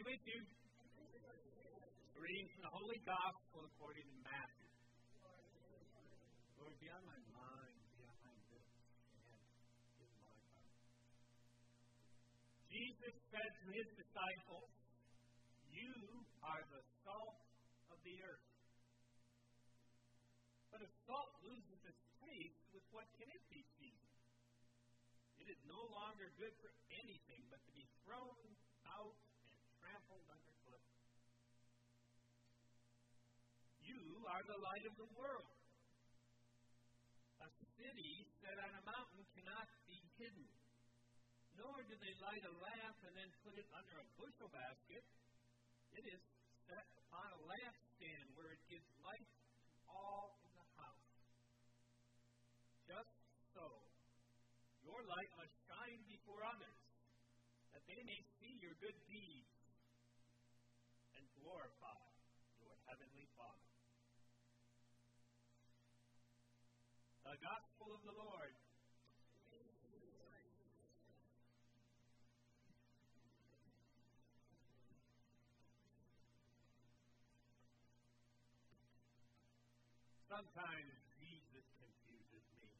be with you. Reading from the Holy Gospel according to Matthew. Lord, be on my mind, be on my lips, and my. Jesus said to his disciples, You are the salt of the earth. But if salt loses its taste, with what can it be seasoned? It is no longer good for anything but to be thrown out You are the light of the world. A city set on a mountain cannot be hidden. Nor do they light a lamp and then put it under a bushel basket. It is set upon a lampstand where it gives light to all in the house. Just so, your light must shine before others, that they may see your good deeds glorify your heavenly Father. The Gospel of the Lord. Sometimes Jesus confuses me.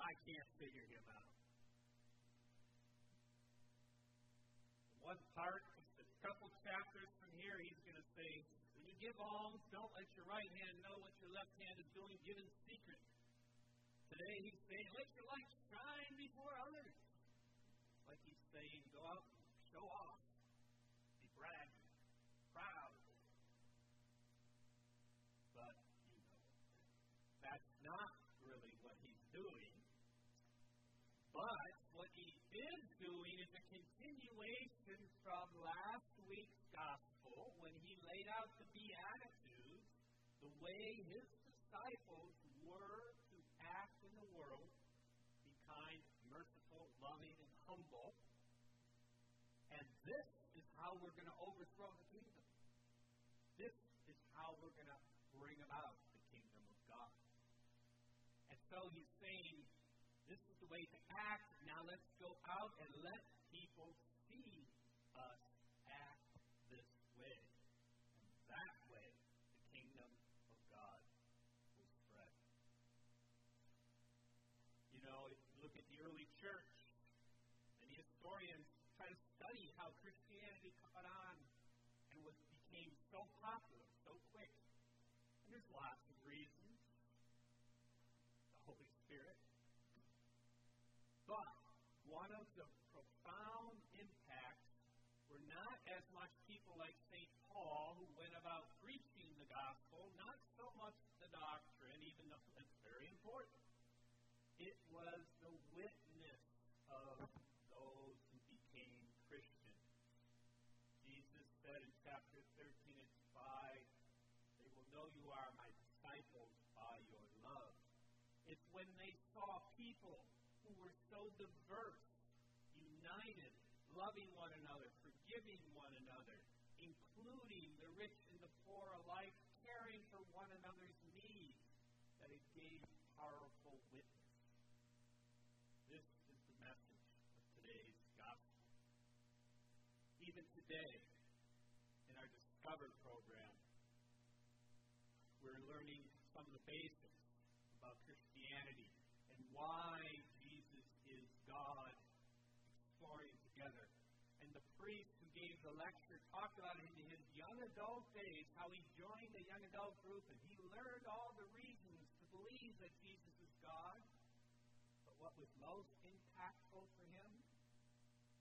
I can't figure him out. One part, a couple chapters from here, he's going to say, when you give alms, don't let your right hand know what your left hand is doing. Give in secret. Today he's saying, let your light shine before others. Like he's saying, go out and show off. Be bragging, proud. But, you know, that's not really what he's doing. But what he is doing is a continuation from last week's gospel when he laid out the Beatitudes, the way his disciples were to act in the world be kind, merciful, loving, and humble. And this is how we're going to overthrow the kingdom. This is how we're going to bring about the kingdom of God. And so he's saying, this is the way to act. Now let's go out and let people see us act this way. And that way, the kingdom of God will spread. You know, if you look at the early church, many historians try to study how Christianity caught on and was, became so popular so quick. And there's lots of reasons. The Holy Spirit. But one of the profound impacts were not as much people like St. Paul who went about preaching the gospel, not so much the doctrine, even though that's very important. It was the witness of those who became Christians. Jesus said in chapter 13 and 5, they will know you are my disciples by your love. It's when they saw people who were so diverse, united, loving one another, forgiving one another, including the rich and the poor alike, caring for one another's needs, that it gave powerful witness. This is the message of today's gospel. Even today, in our Discover program, we're learning some of the basics about Christianity and why Jesus is God, exploring together. And the priest who gave the lecture talked about in his young adult days how he joined the young adult group and he learned all the reasons to believe that Jesus is God. But what was most impactful for him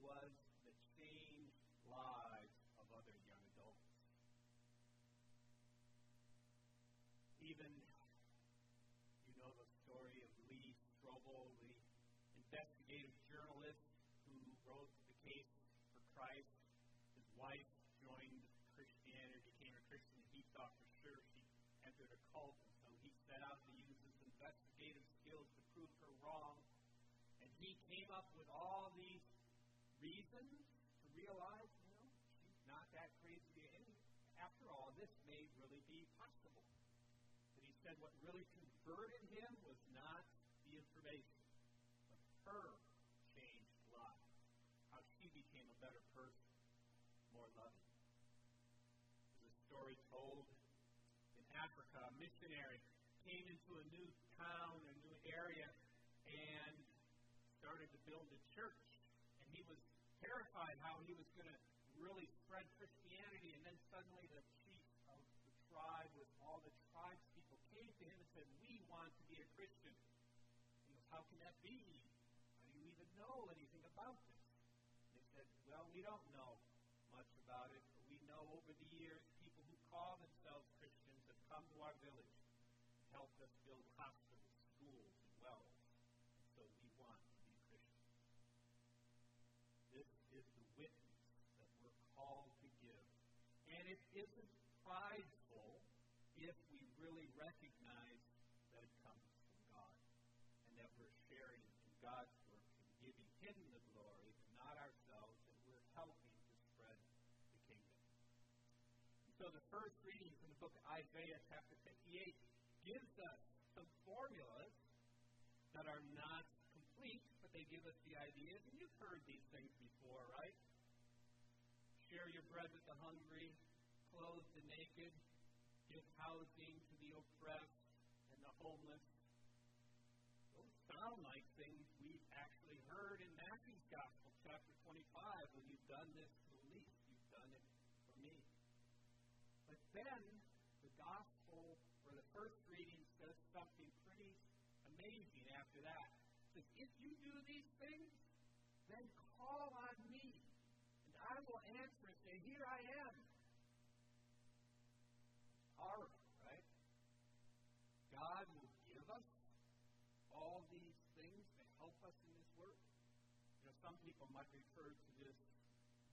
was the changed lives of other young adults. Even, you know the story of Lee Strobel, the investigative person to realize, you know, she's not that crazy. And after all, this may really be possible. But he said what really converted him was not the information, but her changed life, how she became a better person, more loving. There's a story told in Africa, a missionary came into a new town, a new area, and started to build a church be? How do you even know anything about this? They said, Well, we don't know much about it, but we know over the years people who call themselves Christians have come to our village and helped us build hospitals, schools, and wells. So we want to be Christians. This is the witness that we're called to give. And it isn't prideful if we really recognize that it comes from God and that we're sharing in God's work and giving Him the glory, not ourselves, and we're helping to spread the kingdom. And so the first reading from the book of Isaiah, chapter 58, gives us some formulas that are not complete, but they give us the ideas. And you've heard these things before, right? Share your bread with the hungry, clothe the naked, give housing to the oppressed and the homeless. Those sound like things we've actually heard in Matthew's Gospel, chapter 25. When you've done this to the least, you've done it for me. But then the Gospel, or the first reading, says something pretty amazing after that. It says, If you do these things, then call on me, and I will answer and say, Here I am. Powerful, right? God will give us all these things to help us in this work. You know, some people might refer to this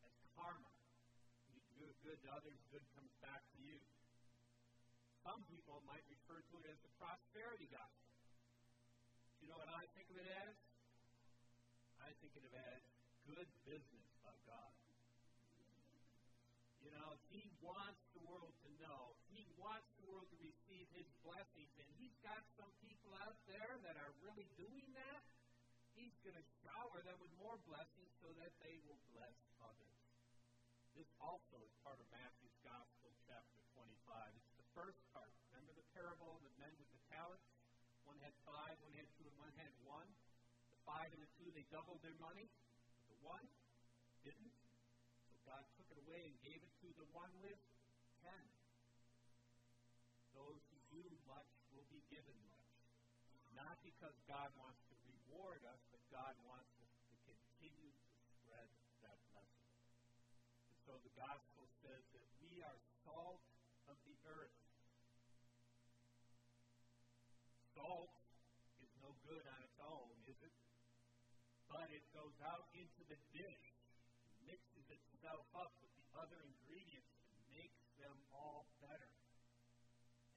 as karma. You do good to others, good comes back to you. Some people might refer to it as the prosperity gospel. You know what I think of it as? I think of it as good business by God. You know, He wants the world to know. He wants the world to receive His blessings. And He's got some people out there that are really doing that. He's going to shower them with more blessings so that they will bless others. This also is part of Matthew's Gospel, chapter 25. It's the first part. Remember the parable of the men with the talents? One had five, one had two, and one had one. The five and the two, they doubled their money. But the one didn't. So God took it away and gave it to the one with ten. Those who do much will be given much. Not because God wants to reward us, but God wants us to continue to spread that message. And so the gospel says that we are salt of the earth. Salt is no good on its own, is it? But it goes out into the dish, mixes itself up with the other ingredients, and makes them all better.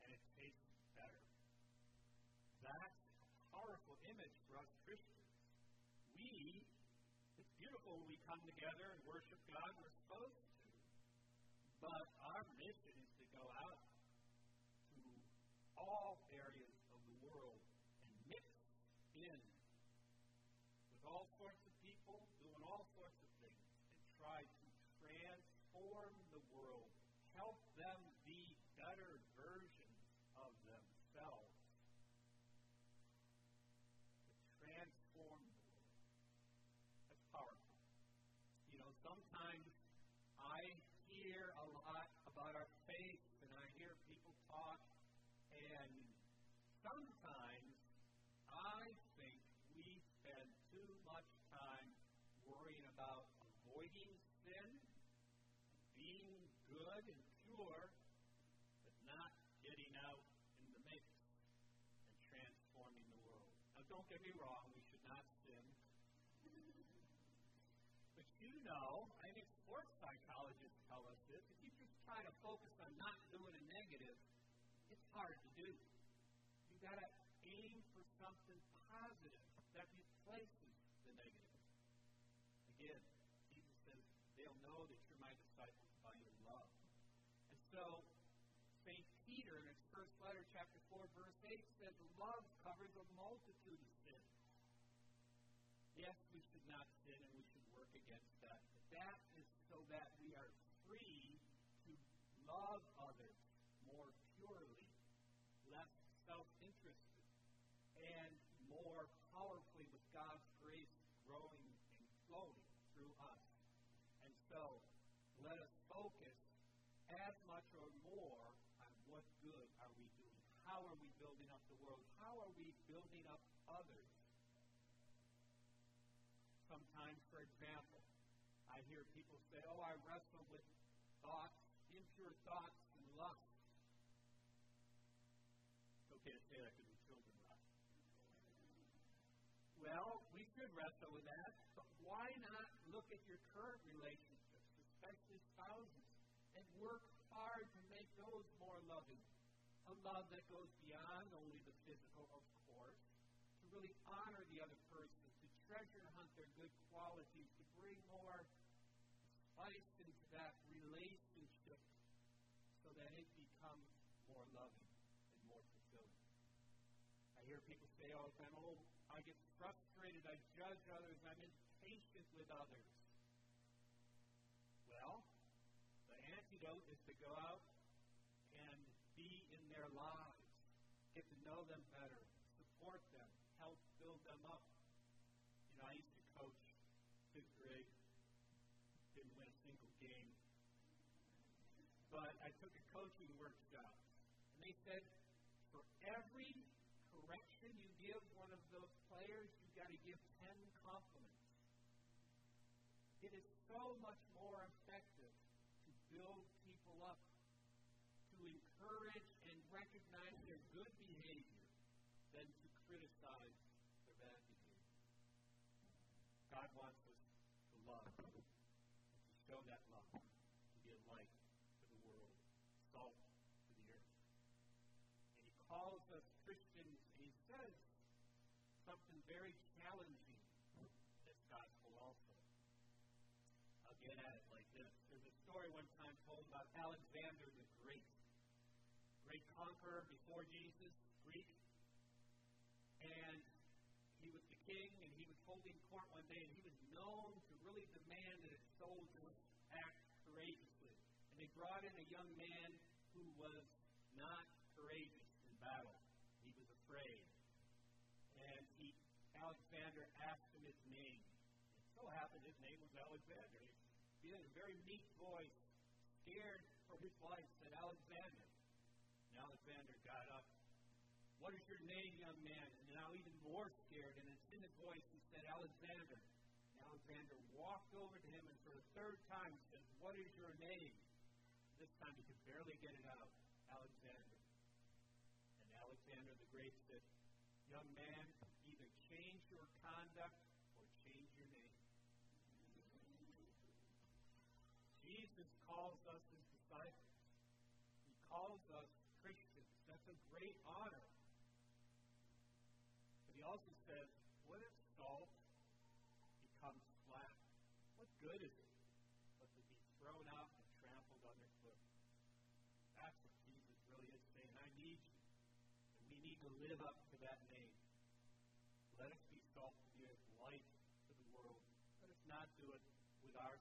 And it tastes better. That's a powerful image for us Christians. We, it's beautiful when we come together and worship God, we're supposed to. But our mission is to go out to all areas of the world and mix in with all sorts of people doing all sorts of things and try to transform the world, help them be better versions of themselves. To transform the world. That's powerful. You know, sometimes I hear a lot about our faith and I hear people talk, and sometimes I think we spend too much time worrying about avoiding sin, being good and pure, but not getting out in the mix and transforming the world. Now, don't get me wrong, we should not sin. But you know, I think sports psychologists tell us this. If you just try to focus on not doing a negative, it's hard to do. You got to aim for something positive that replaces the negative. Again, Jesus says, they'll know that you're my disciples by your love. And so, St. Peter in his first letter, chapter 4, verse 8, says, Love covers a multitude of sins. Yes, we should not sin and we should work against that. But that is so that we are free to love others more purely building up the world? How are we building up others? Sometimes, for example, I hear people say, Oh, I wrestle with thoughts, impure thoughts and lust. It's okay to say that because the children lust. Well, we wrestle with that, but why not look at your current relationships, especially spouses, and work hard to make those more loving? A love that goes beyond only the physical, of course, to really honor the other person, to treasure hunt their good qualities, to bring more spice into that relationship so that it becomes more loving and more fulfilling. I hear people say all the time, oh, I get frustrated, I judge others, I'm impatient with others. Well, the antidote is to go out and be in their lives, get to know them better, support them, help build them up. You know, I used to coach fifth grade didn't win a single game. But I took a coaching workshop, and they said for every correction you give players, you've got to give 10 compliments. It is so much more effective to build people up, to encourage and recognize their good behavior than to criticize their bad behavior. God wants us to love to show that love, to be a light to the world, salt to the earth. And he calls us Christians, and he says something very challenging in this gospel also. I'll get at it like this. There's a story one time told about Alexander the Great, conqueror before Jesus, Greek. And he was the king, and he was holding court one day, and he was known to really demand that his soldiers act courageously. And they brought in a young man who was not courageous in battle. He was afraid. And he, Alexander asked him his name. It so happened his name was Alexander. He had a very meek voice, scared for his life, Alexander got up. What is your name, young man? And now even more scared, and in a timid voice, he said, Alexander. Alexander walked over to him and for the third time said, What is your name? This time he could barely get it out. Alexander. And Alexander the Great said, Young man, either change your conduct or change your name. Jesus calls to live up to that name. Let us be salt and light to the world. Let us not do it with our